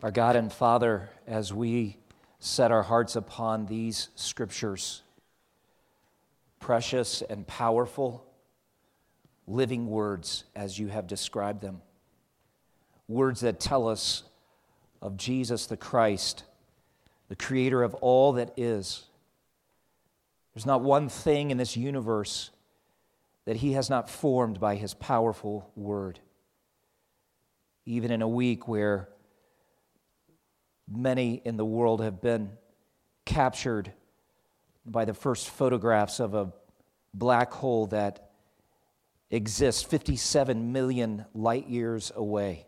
Our God and Father, as we set our hearts upon these scriptures, precious and powerful, living words as you have described them, words that tell us of Jesus the Christ, the creator of all that is. There's not one thing in this universe that he has not formed by his powerful word. Even in a week where many in the world have been captured by the first photographs of a black hole that exists 57 million light years away.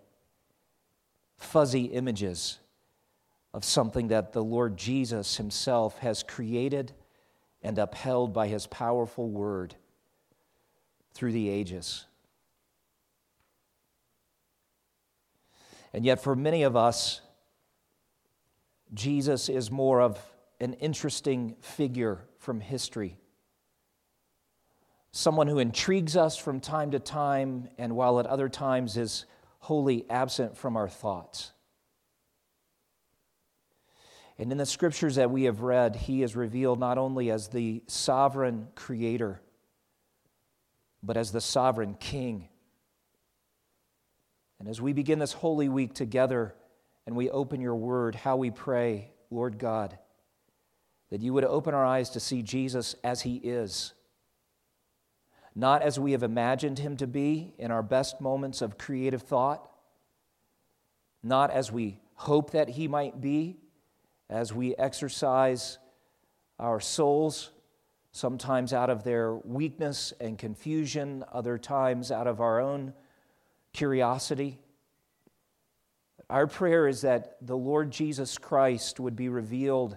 Fuzzy images of something that the Lord Jesus Himself has created and upheld by His powerful word through the ages. And yet, for many of us, Jesus is more of an interesting figure from history. Someone who intrigues us from time to time, and while at other times is wholly absent from our thoughts. And in the scriptures that we have read, he is revealed not only as the sovereign creator, but as the sovereign king. And as we begin this holy week together, and we open your word, how we pray, Lord God, that you would open our eyes to see Jesus as he is, not as we have imagined him to be in our best moments of creative thought, not as we hope that he might be, as we exercise our souls, sometimes out of their weakness and confusion, other times out of our own curiosity. Our prayer is that the Lord Jesus Christ would be revealed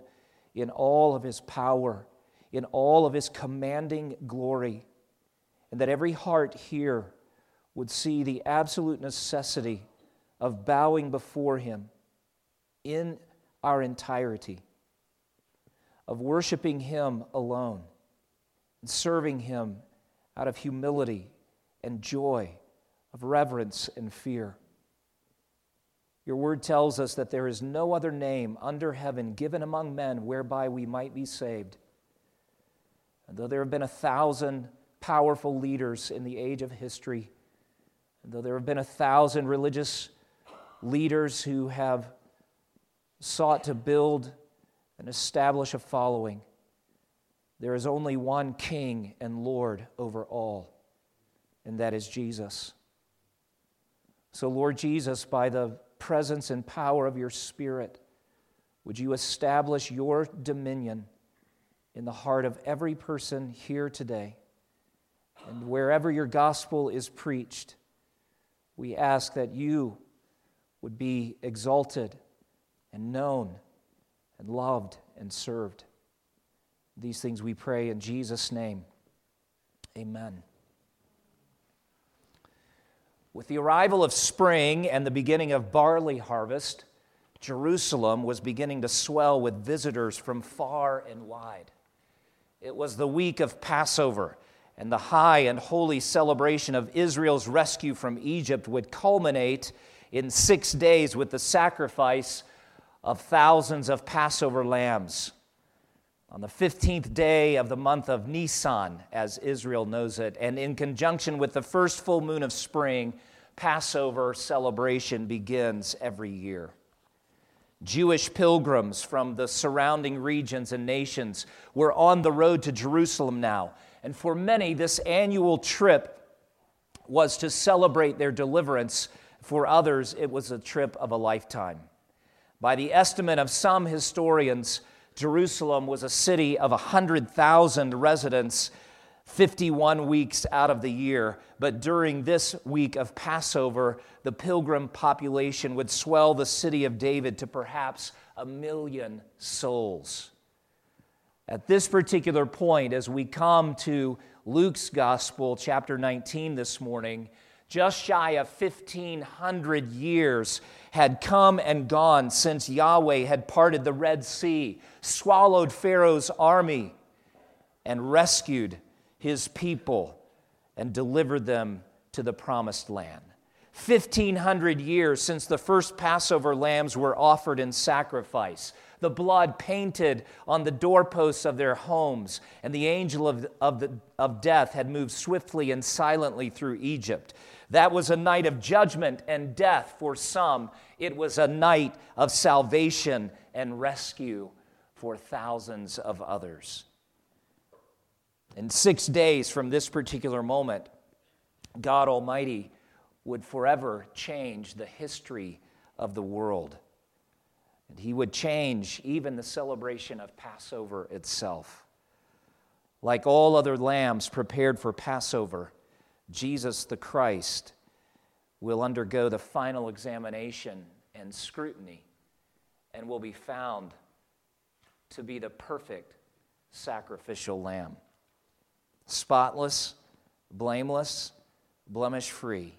in all of his power, in all of his commanding glory, and that every heart here would see the absolute necessity of bowing before him in our entirety, of worshiping him alone, and serving him out of humility and joy, of reverence and fear. Your word tells us that there is no other name under heaven given among men whereby we might be saved. And though there have been a thousand powerful leaders in the age of history, and though there have been a thousand religious leaders who have sought to build and establish a following, there is only one King and Lord over all, and that is Jesus. So, Lord Jesus, by the presence and power of your Spirit, would you establish your dominion in the heart of every person here today? And wherever your gospel is preached, we ask that you would be exalted and known and loved and served. These things we pray in Jesus' name. Amen. With the arrival of spring and the beginning of barley harvest, Jerusalem was beginning to swell with visitors from far and wide. It was the week of Passover, and the high and holy celebration of Israel's rescue from Egypt would culminate in six days with the sacrifice of thousands of Passover lambs. On the 15th day of the month of Nisan, as Israel knows it, and in conjunction with the first full moon of spring, Passover celebration begins every year. Jewish pilgrims from the surrounding regions and nations were on the road to Jerusalem now. And for many, this annual trip was to celebrate their deliverance. For others, it was a trip of a lifetime. By the estimate of some historians, Jerusalem was a city of 100,000 residents 51 weeks out of the year. But during this week of Passover, the pilgrim population would swell the city of David to perhaps a million souls. At this particular point, as we come to Luke's Gospel, chapter 19, this morning, just shy of 1,500 years had come and gone since Yahweh had parted the Red Sea, swallowed Pharaoh's army, and rescued his people and delivered them to the promised land. 1,500 years since the first Passover lambs were offered in sacrifice. The blood painted on the doorposts of their homes, and the angel of, of, the, of death had moved swiftly and silently through Egypt. That was a night of judgment and death for some. It was a night of salvation and rescue for thousands of others. In six days from this particular moment, God Almighty would forever change the history of the world. And he would change even the celebration of Passover itself. Like all other lambs prepared for Passover, Jesus the Christ will undergo the final examination and scrutiny and will be found to be the perfect sacrificial lamb. Spotless, blameless, blemish free.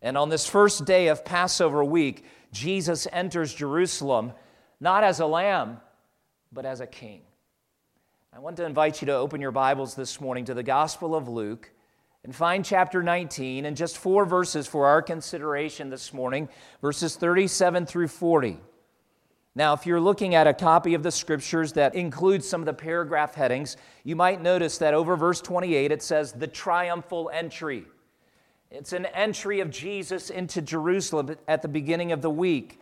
And on this first day of Passover week, Jesus enters Jerusalem not as a lamb, but as a king. I want to invite you to open your Bibles this morning to the Gospel of Luke and find chapter 19 and just four verses for our consideration this morning, verses 37 through 40. Now, if you're looking at a copy of the scriptures that includes some of the paragraph headings, you might notice that over verse 28 it says, the triumphal entry. It's an entry of Jesus into Jerusalem at the beginning of the week.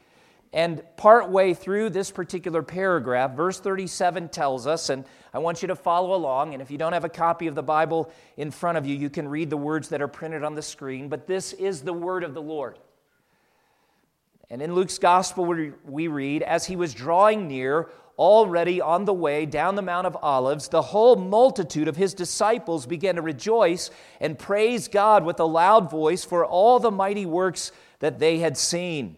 And partway through this particular paragraph, verse 37 tells us, and I want you to follow along. And if you don't have a copy of the Bible in front of you, you can read the words that are printed on the screen. But this is the word of the Lord. And in Luke's gospel, we read, as he was drawing near, already on the way down the Mount of Olives, the whole multitude of his disciples began to rejoice and praise God with a loud voice for all the mighty works that they had seen.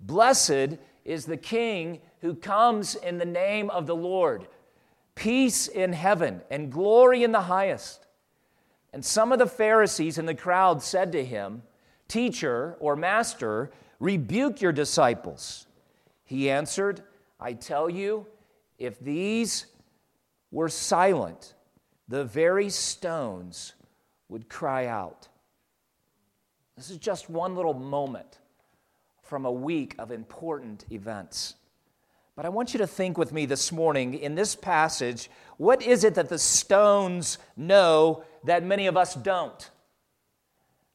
Blessed is the King who comes in the name of the Lord. Peace in heaven and glory in the highest. And some of the Pharisees in the crowd said to him, Teacher or Master, rebuke your disciples. He answered, I tell you, if these were silent, the very stones would cry out. This is just one little moment from a week of important events. But I want you to think with me this morning in this passage what is it that the stones know that many of us don't?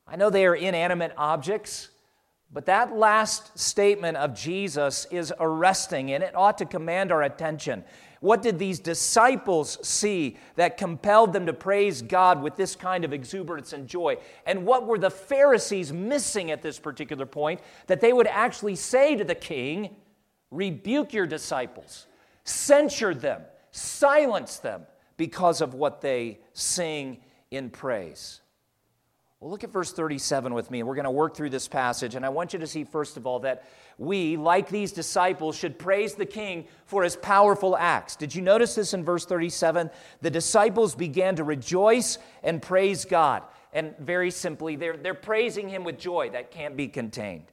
I know they are inanimate objects. But that last statement of Jesus is arresting and it ought to command our attention. What did these disciples see that compelled them to praise God with this kind of exuberance and joy? And what were the Pharisees missing at this particular point that they would actually say to the king, Rebuke your disciples, censure them, silence them because of what they sing in praise? Well, look at verse 37 with me. We're going to work through this passage. And I want you to see, first of all, that we, like these disciples, should praise the king for his powerful acts. Did you notice this in verse 37? The disciples began to rejoice and praise God. And very simply, they're, they're praising him with joy that can't be contained.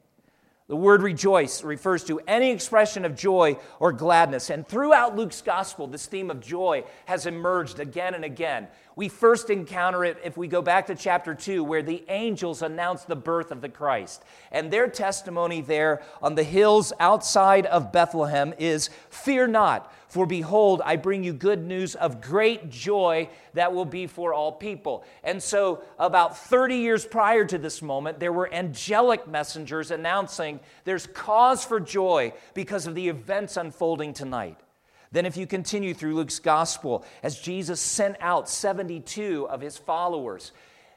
The word rejoice refers to any expression of joy or gladness. And throughout Luke's gospel, this theme of joy has emerged again and again. We first encounter it if we go back to chapter 2, where the angels announce the birth of the Christ. And their testimony there on the hills outside of Bethlehem is Fear not, for behold, I bring you good news of great joy that will be for all people. And so, about 30 years prior to this moment, there were angelic messengers announcing there's cause for joy because of the events unfolding tonight. Then, if you continue through Luke's gospel, as Jesus sent out 72 of his followers,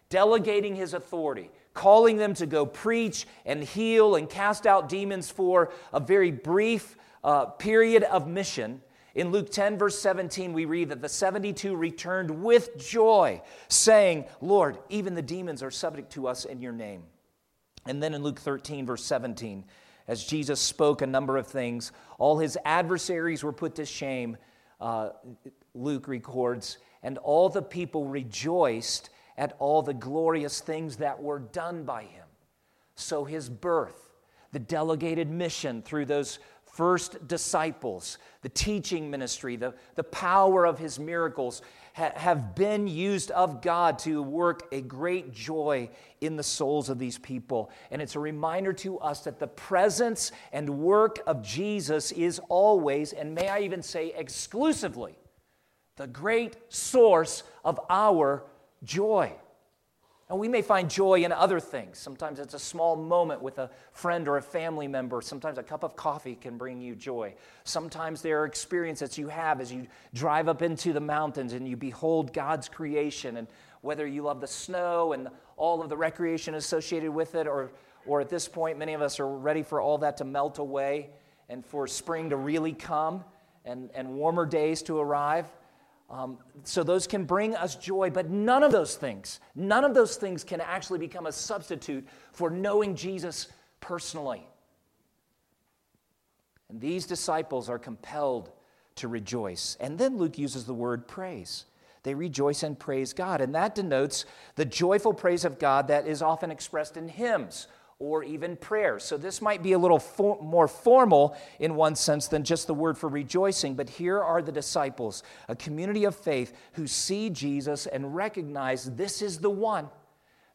delegating his authority, calling them to go preach and heal and cast out demons for a very brief uh, period of mission. In Luke 10, verse 17, we read that the 72 returned with joy, saying, Lord, even the demons are subject to us in your name. And then in Luke 13, verse 17, as Jesus spoke a number of things. All his adversaries were put to shame, uh, Luke records, and all the people rejoiced at all the glorious things that were done by him. So his birth, the delegated mission through those first disciples, the teaching ministry, the, the power of his miracles ha- have been used of God to work a great joy in the souls of these people. And it's a reminder to us that the presence and work of Jesus is always, and may I even say exclusively, the great source of our joy. And we may find joy in other things. Sometimes it's a small moment with a friend or a family member. Sometimes a cup of coffee can bring you joy. Sometimes there are experiences you have as you drive up into the mountains and you behold God's creation. And whether you love the snow and all of the recreation associated with it, or, or at this point, many of us are ready for all that to melt away and for spring to really come and, and warmer days to arrive. Um, so those can bring us joy, but none of those things, none of those things can actually become a substitute for knowing Jesus personally. And these disciples are compelled to rejoice. And then Luke uses the word praise. They rejoice and praise God. And that denotes the joyful praise of God that is often expressed in hymns or even prayer. So this might be a little for, more formal in one sense than just the word for rejoicing, but here are the disciples, a community of faith who see Jesus and recognize this is the one.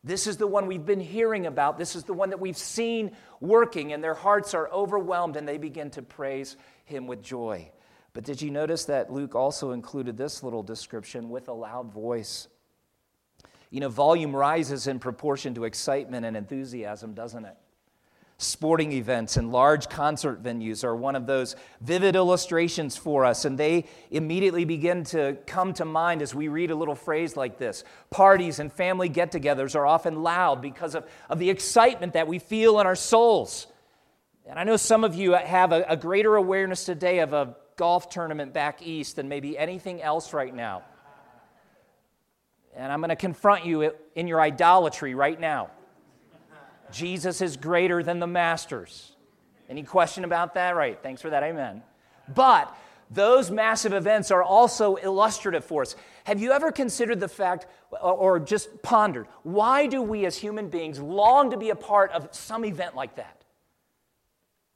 This is the one we've been hearing about. This is the one that we've seen working, and their hearts are overwhelmed and they begin to praise him with joy. But did you notice that Luke also included this little description with a loud voice? You know, volume rises in proportion to excitement and enthusiasm, doesn't it? Sporting events and large concert venues are one of those vivid illustrations for us, and they immediately begin to come to mind as we read a little phrase like this. Parties and family get togethers are often loud because of, of the excitement that we feel in our souls. And I know some of you have a, a greater awareness today of a golf tournament back east than maybe anything else right now. And I'm going to confront you in your idolatry right now. Jesus is greater than the masters. Any question about that? Right. Thanks for that. Amen. But those massive events are also illustrative for us. Have you ever considered the fact, or just pondered, why do we as human beings long to be a part of some event like that?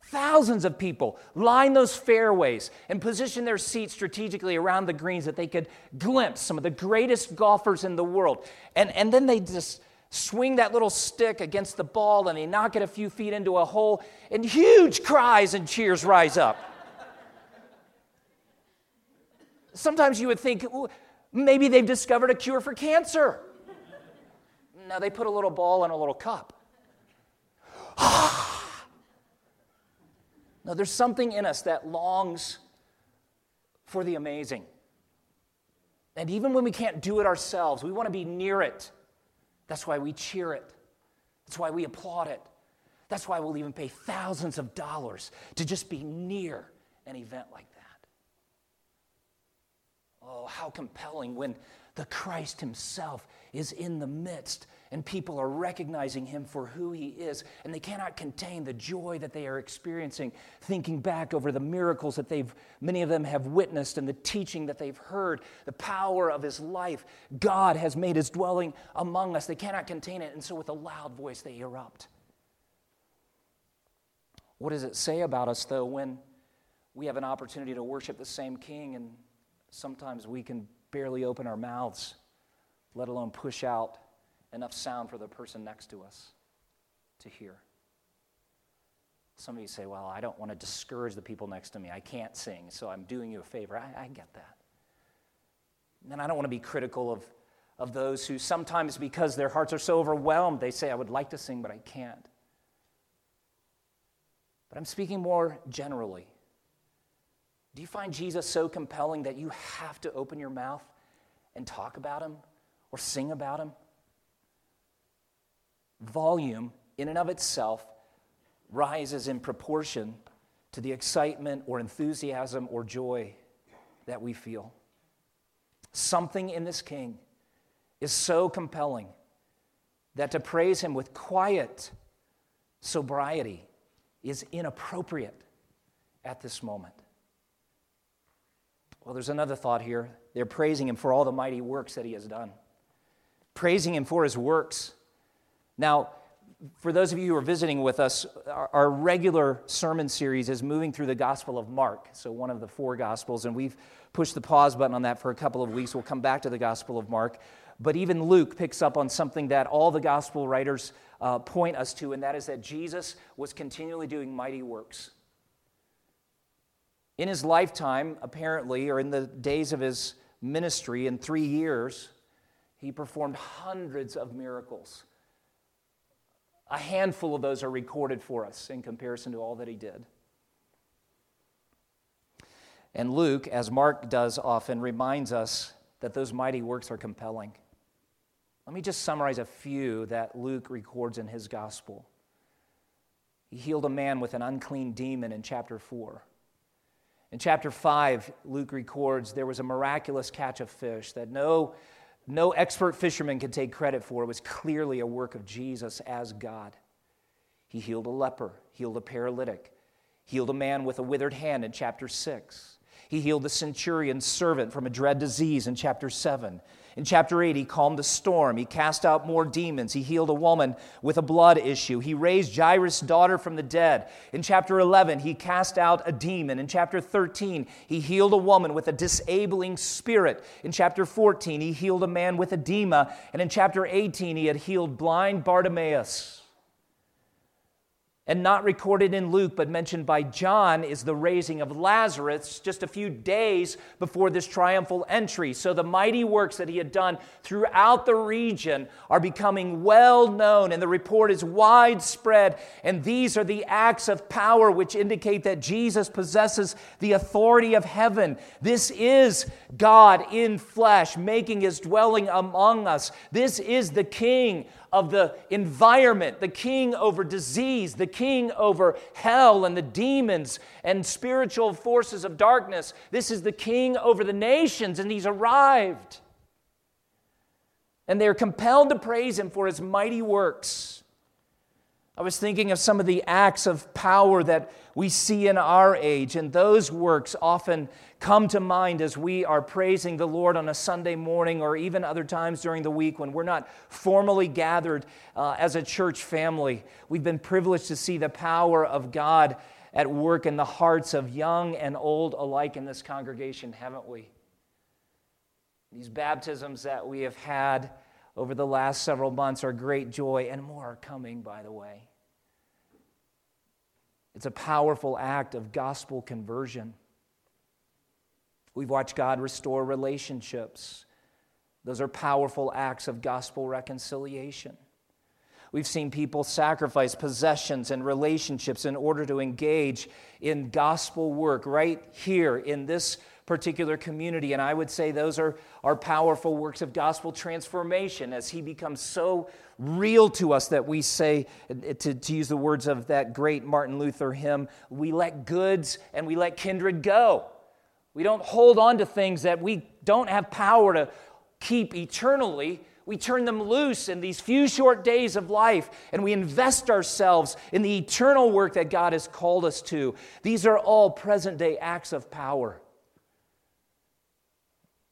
Thousands of people line those fairways and position their seats strategically around the greens that they could glimpse some of the greatest golfers in the world. And, and then they just swing that little stick against the ball and they knock it a few feet into a hole, and huge cries and cheers rise up. Sometimes you would think maybe they've discovered a cure for cancer. No, they put a little ball in a little cup. Ah! No, there's something in us that longs for the amazing. And even when we can't do it ourselves, we want to be near it. That's why we cheer it. That's why we applaud it. That's why we'll even pay thousands of dollars to just be near an event like that. Oh, how compelling when the Christ Himself is in the midst and people are recognizing him for who he is, and they cannot contain the joy that they are experiencing, thinking back over the miracles that they've, many of them have witnessed, and the teaching that they've heard, the power of his life. God has made his dwelling among us. They cannot contain it, and so with a loud voice they erupt. What does it say about us, though, when we have an opportunity to worship the same king and sometimes we can barely open our mouths, let alone push out enough sound for the person next to us to hear. Some of you say, Well, I don't want to discourage the people next to me. I can't sing, so I'm doing you a favor. I, I get that. And I don't want to be critical of, of those who sometimes, because their hearts are so overwhelmed, they say, I would like to sing, but I can't. But I'm speaking more generally. Do you find Jesus so compelling that you have to open your mouth and talk about him or sing about him? Volume, in and of itself, rises in proportion to the excitement or enthusiasm or joy that we feel. Something in this king is so compelling that to praise him with quiet sobriety is inappropriate at this moment. Well, there's another thought here. They're praising him for all the mighty works that he has done, praising him for his works now, for those of you who are visiting with us, our, our, regular sermon series is moving through the Gospel of Mark, so one of the four Gospels, and we've pushed the pause button on that for a couple of weeks. We'll come back to the Gospel of Mark. But even Luke picks up on something that all the Gospel writers uh, point us to, and that is that Jesus was continually doing mighty works. In his lifetime, apparently, or in the days of his ministry, in three years, he performed hundreds of miracles. A handful of those are recorded for us in comparison to all that he did. And Luke, as Mark does often, reminds us that those mighty works are compelling. Let me just summarize a few that Luke records in his gospel. He healed a man with an unclean demon in chapter 4. In chapter 5, Luke records there was a miraculous catch of fish that no, no expert fisherman could take credit for. It was clearly a work of Jesus as God. He healed a leper, healed a paralytic, healed a man with a withered hand in chapter 6. He healed the centurion's servant from a dread disease in chapter 7. In chapter 8, he calmed the storm. He cast out more demons. He healed a woman with a blood issue. He raised Jairus' daughter from the dead. In chapter 11, he cast out a demon. In chapter 13, he healed a woman with a disabling spirit. In chapter 14, he healed a man with edema. And in chapter 18, he had healed blind Bartimaeus. And not recorded in Luke, but mentioned by John, is the raising of Lazarus just a few days before this triumphal entry. So the mighty works that he had done throughout the region are becoming well known, and the report is widespread. And these are the acts of power which indicate that Jesus possesses the authority of heaven. This is God in flesh, making his dwelling among us. This is the King of the environment, the king over disease, the king over hell and the demons and spiritual forces of darkness. This is the king over the nations, and he's arrived. And they're compelled to praise him for his mighty works. I was thinking of some of the acts of power that we see in our age, and those works often come to mind as we are praising the Lord on a Sunday morning or even other times during the week when we're not formally gathered uh, as a church family. We've been privileged to see the power of God at work in the hearts of young and old alike in this congregation, haven't we? These baptisms that we have had over the last several months are great joy, and more are coming, by the way. It's a powerful act of gospel conversion. We've watched God restore relationships. Those are powerful acts of gospel reconciliation. We've seen people sacrifice possessions and relationships in order to engage in gospel work right here in this particular community. And I would say those are, are powerful works of gospel transformation as He becomes so real to us that we say, to, to use the words of that great Martin Luther hymn, we let goods and we let kindred go. We don't hold on to things that we don't have power to keep eternally. We turn them loose in these few short days of life and we invest ourselves in the eternal work that God has called us to. These are all present day acts of power.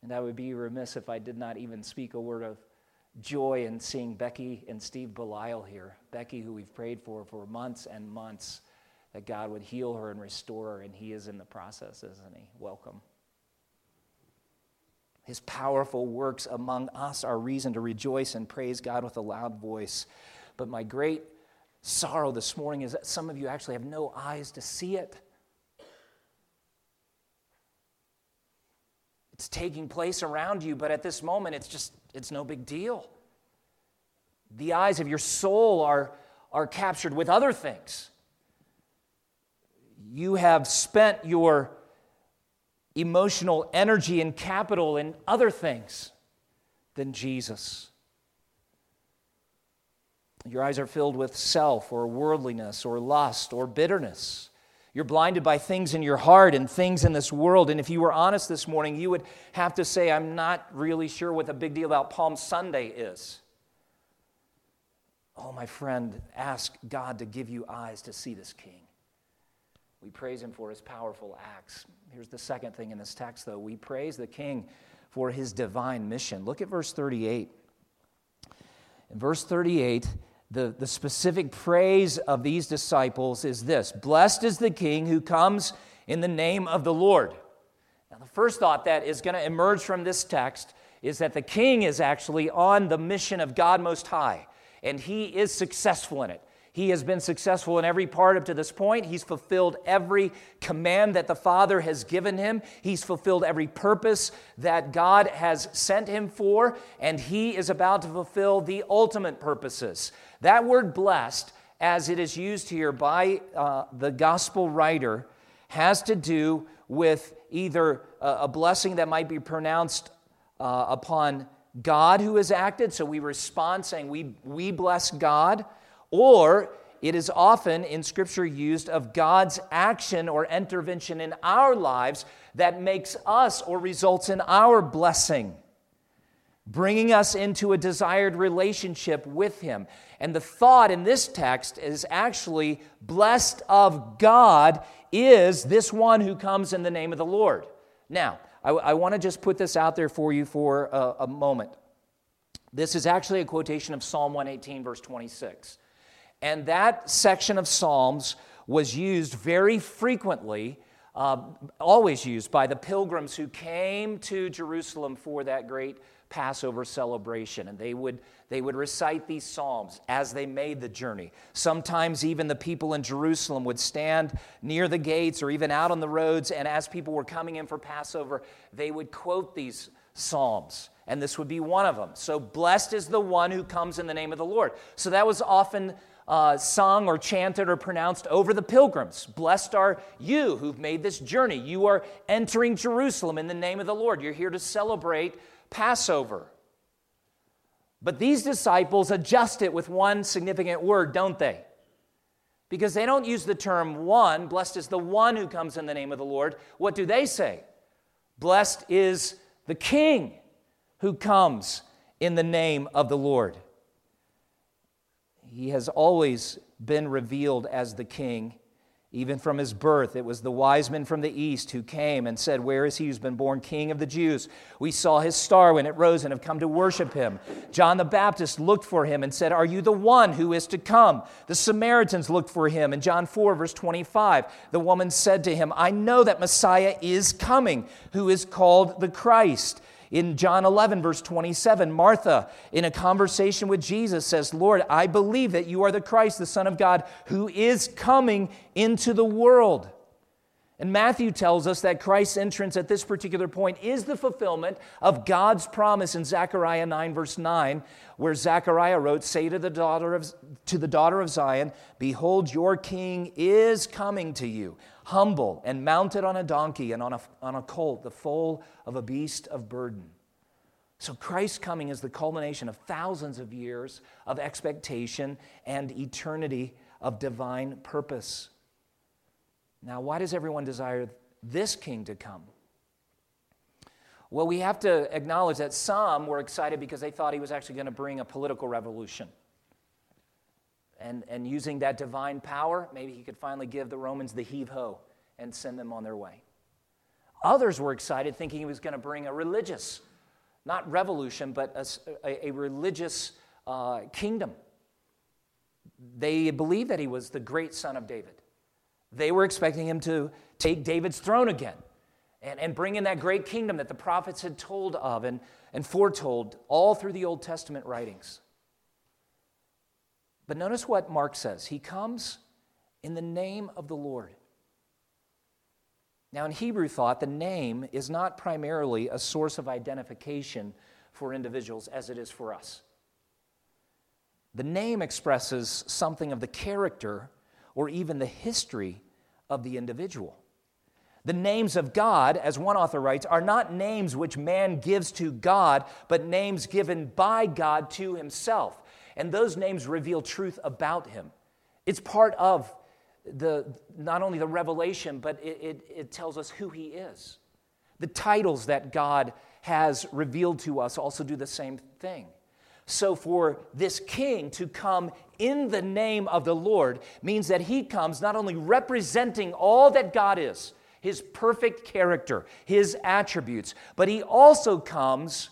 And I would be remiss if I did not even speak a word of joy in seeing Becky and Steve Belial here. Becky, who we've prayed for for months and months, that God would heal her and restore her, and He is in the process, isn't He? Welcome. His powerful works among us are reason to rejoice and praise God with a loud voice. But my great sorrow this morning is that some of you actually have no eyes to see it. It's taking place around you, but at this moment, it's just, it's no big deal. The eyes of your soul are, are captured with other things. You have spent your emotional energy and capital in other things than Jesus. Your eyes are filled with self or worldliness or lust or bitterness. You're blinded by things in your heart and things in this world. And if you were honest this morning, you would have to say, I'm not really sure what the big deal about Palm Sunday is. Oh, my friend, ask God to give you eyes to see this King. We praise him for his powerful acts. Here's the second thing in this text, though. We praise the King for his divine mission. Look at verse 38. In verse 38, the, the specific praise of these disciples is this Blessed is the King who comes in the name of the Lord. Now, the first thought that is going to emerge from this text is that the king is actually on the mission of God Most High, and he is successful in it. He has been successful in every part up to this point. He's fulfilled every command that the Father has given him. He's fulfilled every purpose that God has sent him for, and he is about to fulfill the ultimate purposes. That word blessed, as it is used here by uh, the gospel writer, has to do with either a, a blessing that might be pronounced uh, upon God who has acted, so we respond saying, We, we bless God or it is often in Scripture used of God's action or intervention in our lives that makes us or results in our blessing, bringing us into a desired relationship with Him. And the thought in this text is actually blessed of God is this one who comes in the name of the Lord. Now, I, I want to just put this out there for you for a, a moment. This is actually a quotation of Psalm 118, verse 26. And that section of Psalms was used very frequently, uh, always used by the pilgrims who came to Jerusalem for that great Passover celebration. And they would, they would recite these Psalms as they made the journey. Sometimes even the people in Jerusalem would stand near the gates or even out on the roads, and as people were coming in for Passover, they would quote these Psalms and this would be one of them. So, blessed is the one who comes in the name of the Lord. So, that was often uh, sung or chanted or pronounced over the pilgrims. Blessed are you who've made this journey. You are entering Jerusalem in the name of the Lord. You're here to celebrate Passover. But these disciples adjust it with one significant word, don't they? Because they don't use the term one, blessed is the one who comes in the name of the Lord. What do they say? Blessed is the King who comes in the name of the Lord. He has always been revealed as the king. Even from his birth, it was the wise men from the east who came and said, Where is he who's been born king of the Jews? We saw his star when it rose and have come to worship him. John the Baptist looked for him and said, Are you the one who is to come? The Samaritans looked for him. In John 4, verse 25, the woman said to him, I know that Messiah is coming, who is called the Christ. In John 11, verse 27, Martha, in a conversation with Jesus, says, Lord, I believe that you are the Christ, the Son of God, who is coming into the world. And Matthew tells us that Christ's entrance at this particular point is the fulfillment of God's promise in Zechariah 9, verse 9, where Zechariah wrote, Say to the daughter of, to the daughter of Zion, Behold, your king is coming to you, humble and mounted on a donkey and on a, on a colt, the foal of a beast of burden. So Christ's coming is the culmination of thousands of years of expectation and eternity of divine purpose. Now, why does everyone desire this king to come? Well, we have to acknowledge that some were excited because they thought he was actually going to bring a political revolution and, and using that divine power, maybe he could finally give the Romans the heave ho and send them on their way. Others were excited, thinking he was going to bring a religious, not revolution, but a, a, a religious uh, kingdom. They believed that he was the great son of David. They were expecting him to take David's throne again and, and bring in that great kingdom that the prophets had told of and, and foretold all through the Old Testament writings. But notice what Mark says He comes in the name of the Lord. Now, in Hebrew thought, the name is not primarily a source of identification for individuals as it is for us. The name expresses something of the character or even the history of the individual. The names of God, as one author writes, are not names which man gives to God, but names given by God to himself and those names reveal truth about him. It's part of the, not only the revelation, but it, it, it tells us who he is. The titles that God has revealed to us also do the same thing. So, for this king to come in the name of the Lord means that he comes not only representing all that God is, his perfect character, his attributes, but he also comes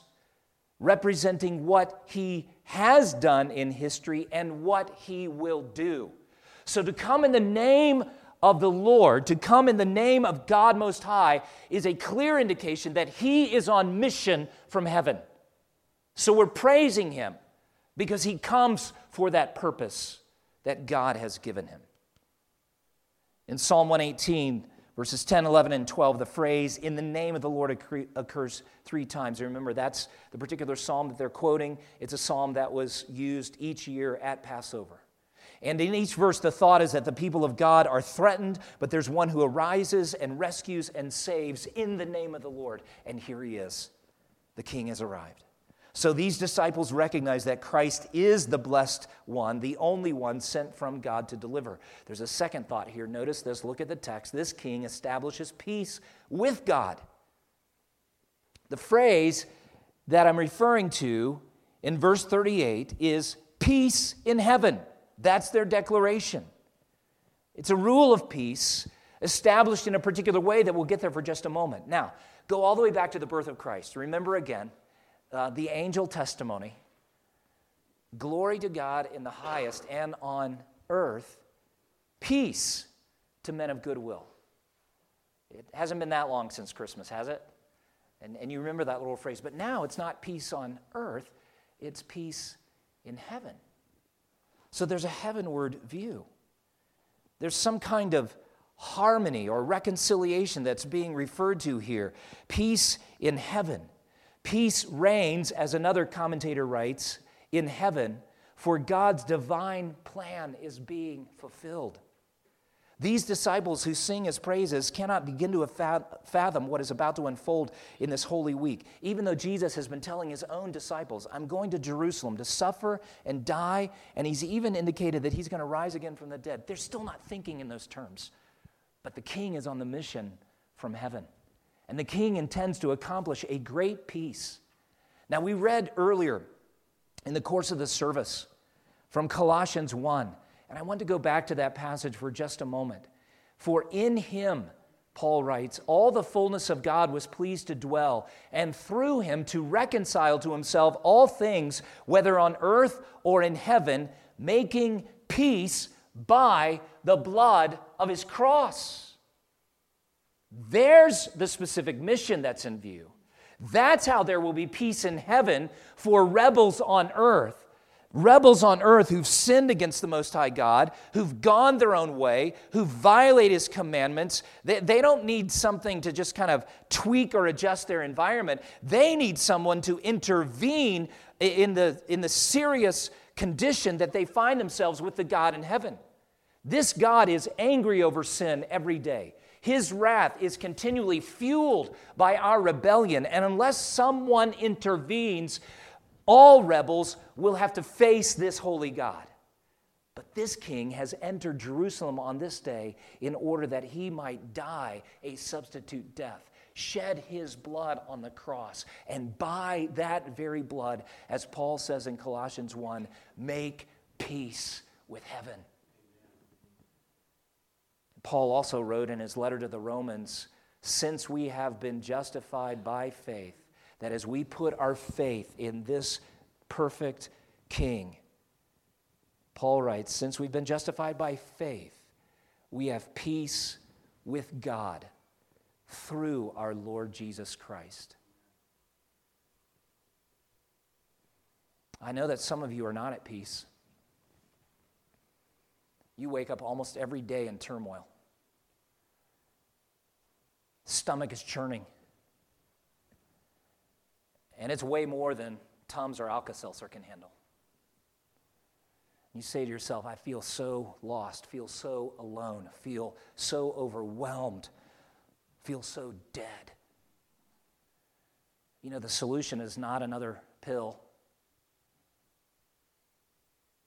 representing what he has done in history and what he will do. So to come in the name of the Lord, to come in the name of God Most High, is a clear indication that he is on mission from heaven. So we're praising him because he comes for that purpose that God has given him. In Psalm 118, verses 10, 11, and 12, the phrase, in the name of the Lord, occurs three times. remember, that's the particular psalm that they're quoting. It's a psalm that was used each year at Passover. And in each verse, the thought is that the people of God are threatened, but there's one who arises and rescues and saves in the name of the Lord. And here he is. The king has arrived. So these disciples recognize that Christ is the blessed one, the only one sent from God to deliver. There's a second thought here. Notice this. Look at the text. This king establishes peace with God. The phrase that I'm referring to in verse 38 is peace in heaven. That's their declaration. It's a rule of peace established in a particular way that we'll get there for just a moment. Now, go all the way back to the birth of Christ. Remember again uh, the angel testimony glory to God in the highest, and on earth, peace to men of goodwill. It hasn't been that long since Christmas, has it? And, and you remember that little phrase. But now it's not peace on earth, it's peace in heaven. So there's a heavenward view. There's some kind of harmony or reconciliation that's being referred to here. Peace in heaven. Peace reigns, as another commentator writes, in heaven, for God's divine plan is being fulfilled. These disciples who sing his praises cannot begin to fathom what is about to unfold in this holy week. Even though Jesus has been telling his own disciples, I'm going to Jerusalem to suffer and die, and he's even indicated that he's going to rise again from the dead. They're still not thinking in those terms. But the king is on the mission from heaven, and the king intends to accomplish a great peace. Now, we read earlier in the course of the service from Colossians 1 and I want to go back to that passage for just a moment. For in him, Paul writes, all the fullness of God was pleased to dwell, and through him to reconcile to himself all things, whether on earth or in heaven, making peace by the blood of his cross. There's the specific mission that's in view. That's how there will be peace in heaven for rebels on earth rebels on earth who've sinned against the Most High God, who've gone their own way, who violate His commandments. They, they don't need something to just kind of tweak or adjust their environment. They need someone to intervene in the, in the serious condition that they find themselves with the God in heaven. This God is angry over sin every day. His wrath is continually fueled by our rebellion. And unless someone intervenes, all rebels will have to face this holy God. But this king has entered Jerusalem on this day in order that he might die a substitute death, shed his blood on the cross, and by that very blood, as Paul says in Colossians 1, make peace with heaven. Paul also wrote in his letter to the Romans, since we have been justified by faith, that as we put our faith in this perfect King, Paul writes, since we've been justified by faith, we have peace with God through our Lord Jesus Christ. I know that some of you are not at peace. You wake up almost every day in turmoil. Stomach is churning. And it's way more than Tums or Alka Seltzer can handle. You say to yourself, I feel so lost, feel so alone, feel so overwhelmed, feel so dead. You know, the solution is not another pill.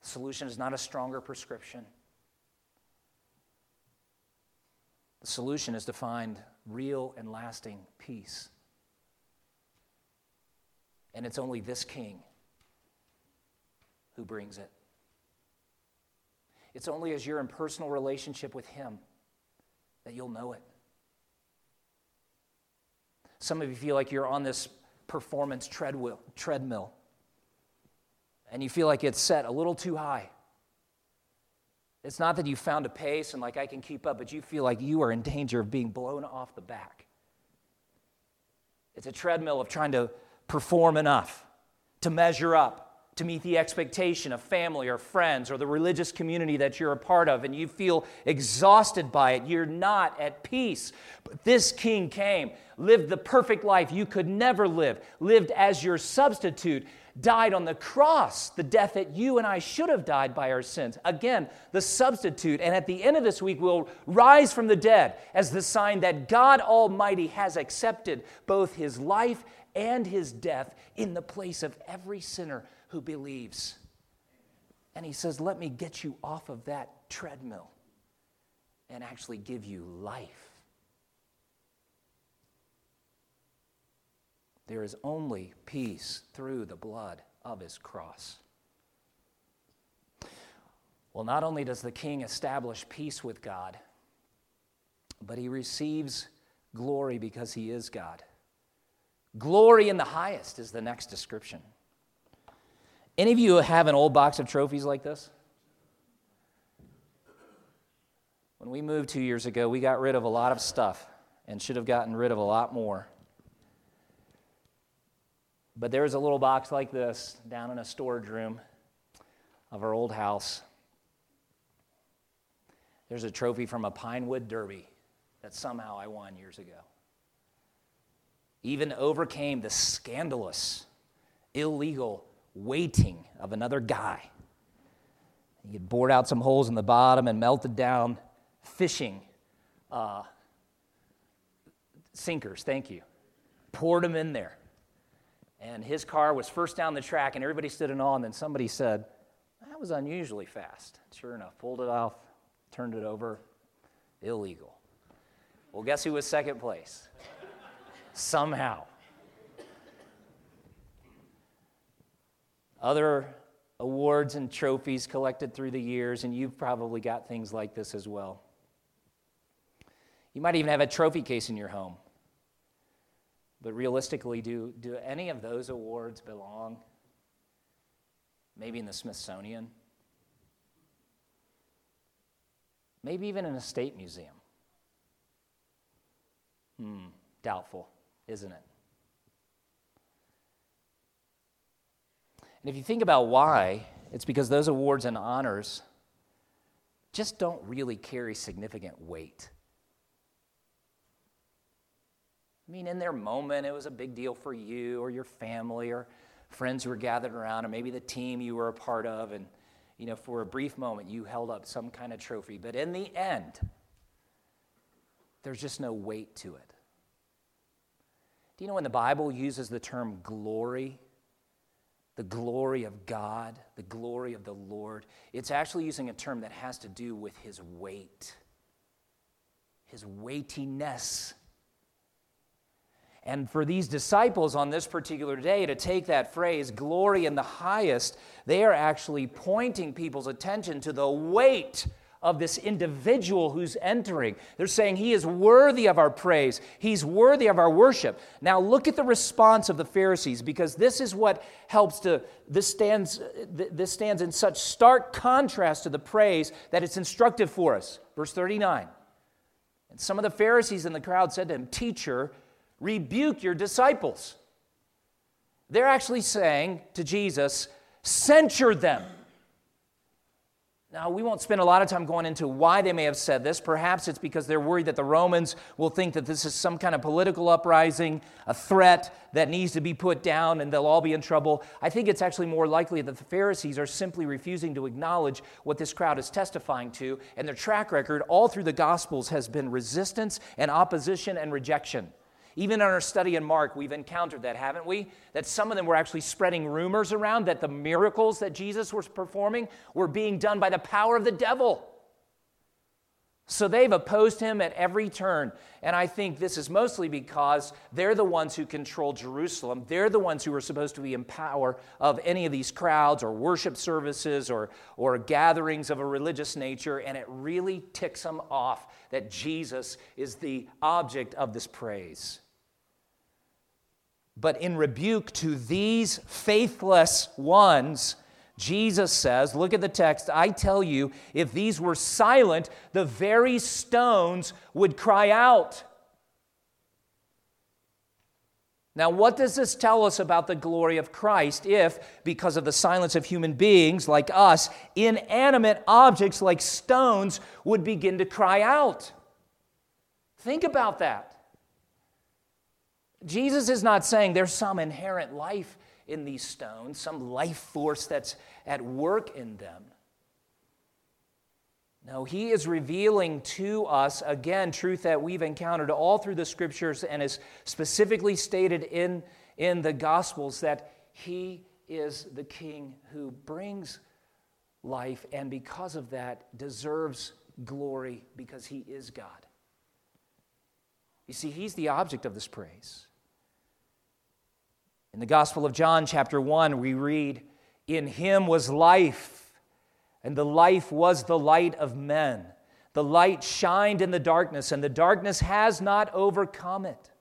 The solution is not a stronger prescription. The solution is to find real and lasting peace and it's only this king who brings it. It's only as you're in personal relationship with him that you'll know it. Some of you feel like you're on this performance treadmill, treadmill and you feel like it's set a little too high. It's not that you found a pace and like I can keep up, but you feel like you are in danger of being blown off the back. It's a treadmill of trying to perform enough, to measure up, to meet the expectation of family or friends or the religious community that you're a part of, and you feel exhausted by it. You're not at peace. But this king came, lived the perfect life you could never live, lived as your substitute, died on the cross, the death that you and I should have died by our sins. Again, the substitute. And at the end of this week, we'll rise from the dead as the sign that God Almighty has accepted both his life and his death in the place of every sinner who believes. And he says, Let me get you off of that treadmill and actually give you life. There is only peace through the blood of his cross. Well, not only does the king establish peace with God, but he receives glory because he is God. Glory in the highest is the next description. Any of you have an old box of trophies like this? When we moved two years ago, we got rid of a lot of stuff and should have gotten rid of a lot more. But there was a little box like this down in a storage room of our old house. There's a trophy from a Pinewood Derby that somehow I won years ago. Even overcame the scandalous, illegal weighting of another guy. He had bored out some holes in the bottom and melted down fishing uh, sinkers, thank you. Poured them in there and his car was first down the track, and everybody stood in awe. And then somebody said, That was unusually fast. Sure enough, pulled it off, turned it over. Illegal. Well, guess who was second place? Somehow. Other awards and trophies collected through the years, and you've probably got things like this as well. You might even have a trophy case in your home. But realistically, do, do any of those awards belong maybe in the Smithsonian? Maybe even in a state museum? Hmm, doubtful, isn't it? And if you think about why, it's because those awards and honors just don't really carry significant weight. I mean, in their moment, it was a big deal for you or your family or friends who were gathered around, or maybe the team you were a part of. And, you know, for a brief moment, you held up some kind of trophy. But in the end, there's just no weight to it. Do you know when the Bible uses the term glory, the glory of God, the glory of the Lord, it's actually using a term that has to do with his weight, his weightiness. And for these disciples on this particular day to take that phrase, glory in the highest, they are actually pointing people's attention to the weight of this individual who's entering. They're saying he is worthy of our praise, he's worthy of our worship. Now, look at the response of the Pharisees because this is what helps to, this stands, this stands in such stark contrast to the praise that it's instructive for us. Verse 39. And some of the Pharisees in the crowd said to him, Teacher, rebuke your disciples. They're actually saying to Jesus, censure them. Now, we won't spend a lot of time going into why they may have said this. Perhaps it's because they're worried that the Romans will think that this is some kind of political uprising, a threat that needs to be put down, and they'll all be in trouble. I think it's actually more likely that the Pharisees are simply refusing to acknowledge what this crowd is testifying to, and their track record all through the Gospels has been resistance and opposition and rejection. Even in our study in Mark, we've encountered that, haven't we? That some of them were actually spreading rumors around that the miracles that Jesus was performing were being done by the power of the devil. So they've opposed him at every turn. And I think this is mostly because they're the ones who control Jerusalem. They're the ones who are supposed to be in power of any of these crowds or worship services or, or gatherings of a religious nature. And it really ticks them off that Jesus is the object of this praise. But in rebuke to these faithless ones, Jesus says, look at the text, I tell you, if these were silent, the very stones would cry out. Now, what does this tell us about the glory of Christ if, because of the silence of human beings like us, inanimate objects like stones would begin to cry out? Think about that. Jesus is not saying there's some inherent life in these stones, some life force that's at work in them. No, he is revealing to us, again, truth that we've encountered all through the scriptures and is specifically stated in, in the Gospels that he is the king who brings life and because of that deserves glory because he is God. You see, he's the object of this praise. In the Gospel of John, chapter 1, we read, In him was life, and the life was the light of men. The light shined in the darkness, and the darkness has not overcome it.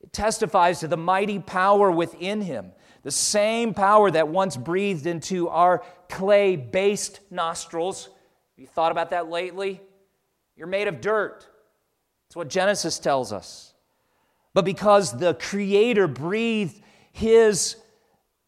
It testifies to the mighty power within him, the same power that once breathed into our clay based nostrils. Have you thought about that lately? You're made of dirt. That's what Genesis tells us but because the Creator breathed His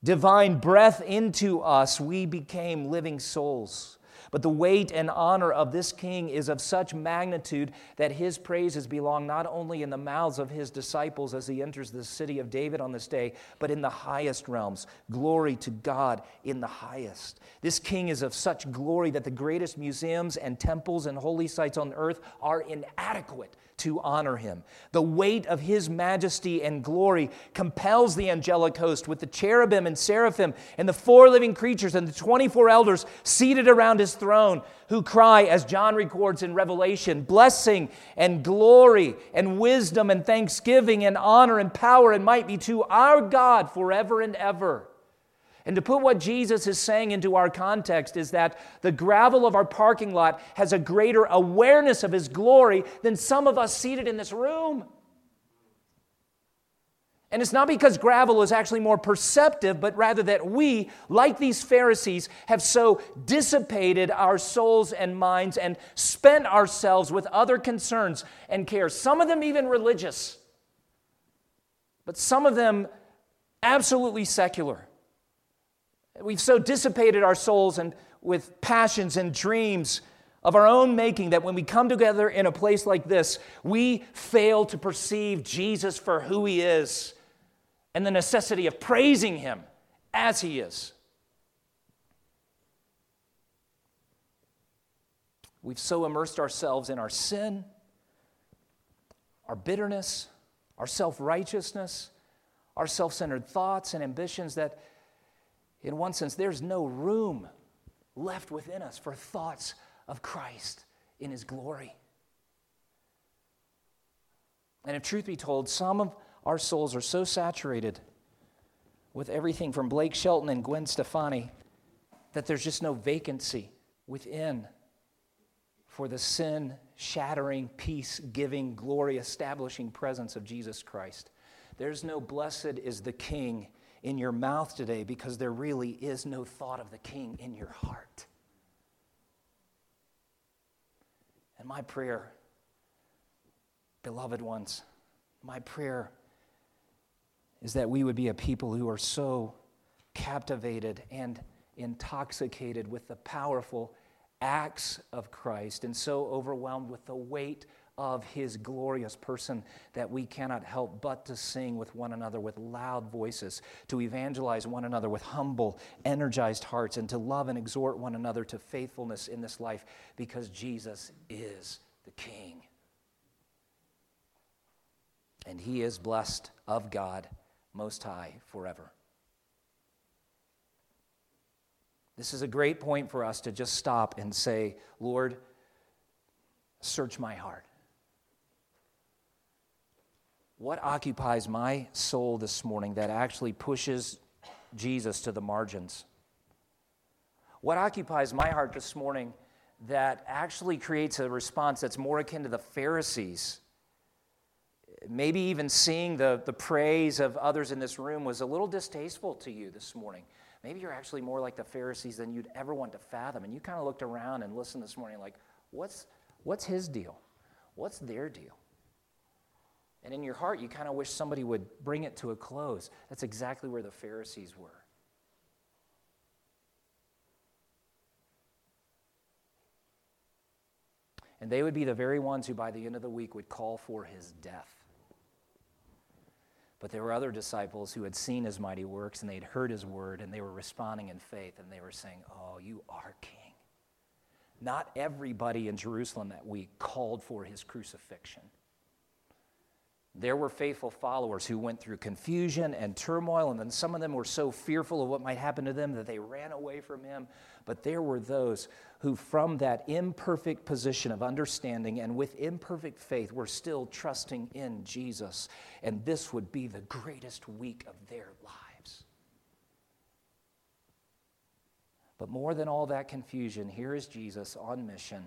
divine breath into us, we became living souls. But the weight and honor of this king is of such magnitude that his praises belong not only in the mouths of his disciples as he enters the city of David on this day, but in the highest realms. Glory to God in the highest. This king is of such glory that the greatest museums and temples and holy sites on earth are inadequate to honor him. The weight of his majesty and glory compels the angelic host with the cherubim and seraphim and the four living creatures and the 24 elders seated around his throne, who cry, as John records in Revelation, blessing and glory and wisdom and thanksgiving and honor and power and might be to our God forever and ever. And to put what Jesus is saying into our context is that the gravel of our parking lot has a greater awareness of His glory than some of us seated in this room. And it's not because gravel is actually more perceptive, but rather that we, like these Pharisees, have so dissipated our souls and minds and spent ourselves with other concerns and cares, some of them even religious, but some of them absolutely secular. We've so dissipated our souls and with passions and dreams of our own making that when we come together in a place like this, we fail to perceive Jesus for who he is and the necessity of praising him as he is. We've so immersed ourselves in our sin, our bitterness, our self righteousness, our self centered thoughts and ambitions that in one sense, there's no room left within us for thoughts of Christ in his glory. And if truth be told, some of our souls are so saturated with everything from Blake Shelton and Gwen Stefani that there's just no vacancy within for the sin shattering, peace giving, glory establishing presence of Jesus Christ. There's no blessed is the King in your mouth today because there really is no thought of the king in your heart. And my prayer, beloved ones, my prayer is that we would be a people who are so captivated and intoxicated with the powerful acts of Christ and so overwhelmed with the weight of his glorious person that we cannot help but to sing with one another with loud voices, to evangelize one another with humble, energized hearts, and to love and exhort one another to faithfulness in this life because Jesus is the King. And he is blessed of God Most High forever. This is a great point for us to just stop and say, Lord, search my heart. What occupies my soul this morning that actually pushes Jesus to the margins? What occupies my heart this morning that actually creates a response that's more akin to the Pharisees maybe even seeing the, the praise of others in this room was a little distasteful to you this morning. Maybe you're actually more like the Pharisees than you'd ever want to fathom. And you kind of looked around and listened this morning like, what's, what's his deal? What's their deal? And in your heart, you kind of wish somebody would bring it to a close. That's exactly where the Pharisees were. And they would be the very ones who, by the end of the week, would call for his death. But there were other disciples who had seen his mighty works and they had heard his word and they were responding in faith and they were saying, Oh, you are king. Not everybody in Jerusalem that week called for his crucifixion. There were faithful followers who went through confusion and turmoil, and then some of them were so fearful of what might happen to them that they ran away from him. But there were those who, from that imperfect position of understanding and with imperfect faith, were still trusting in Jesus. And this would be the greatest week of their lives. But more than all that confusion, here is Jesus on mission,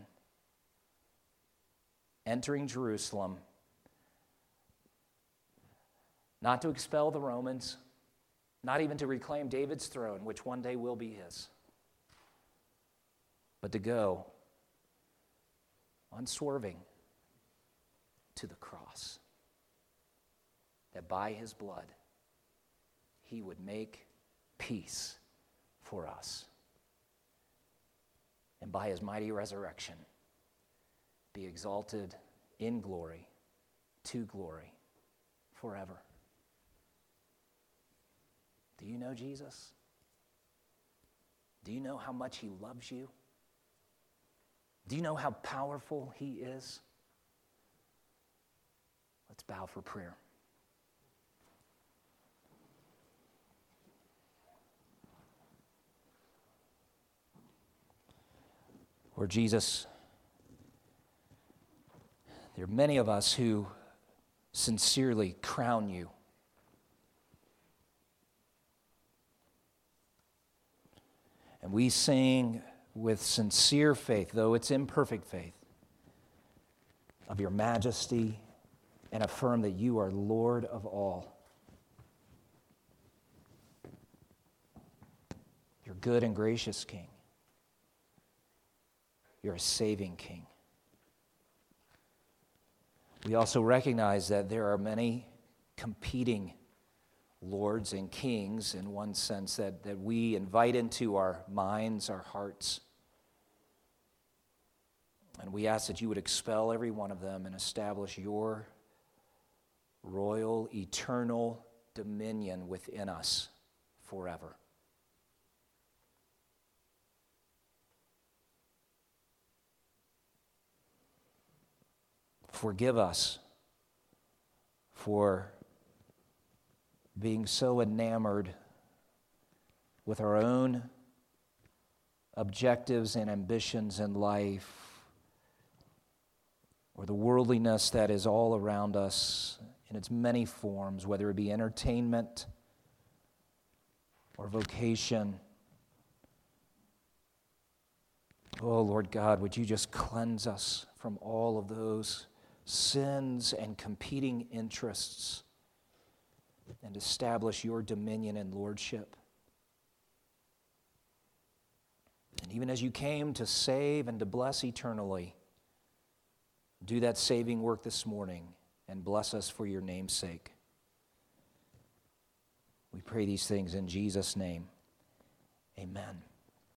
entering Jerusalem not to expel the Romans, not even to reclaim David's throne, which one day will be his, but to go unswerving to the cross. That by his blood, he would make peace for us. And by his mighty resurrection, be exalted in glory, to glory, forever. Do you know Jesus? Do you know how much he loves you? Do you know how powerful he is? Let's bow for prayer. Lord Jesus, there are many of us who sincerely crown you And we sing with sincere faith, though it's imperfect faith, of your majesty and affirm that you are Lord of all. You're good and gracious King. You're a saving King. We also recognize that there are many competing lords and kings in one sense that, that we invite into our minds, our hearts. And we ask that you would expel every one of them and establish your royal, eternal dominion within us forever. Forgive us for being so enamored with our own objectives and ambitions in life, or the worldliness that is all around us in its many forms, whether it be entertainment or vocation. Oh, Lord God, would you just cleanse us from all of those sins and competing interests? And establish your dominion and lordship. And even as you came to save and to bless eternally, do that saving work this morning and bless us for your name's sake. We pray these things in Jesus' name. Amen.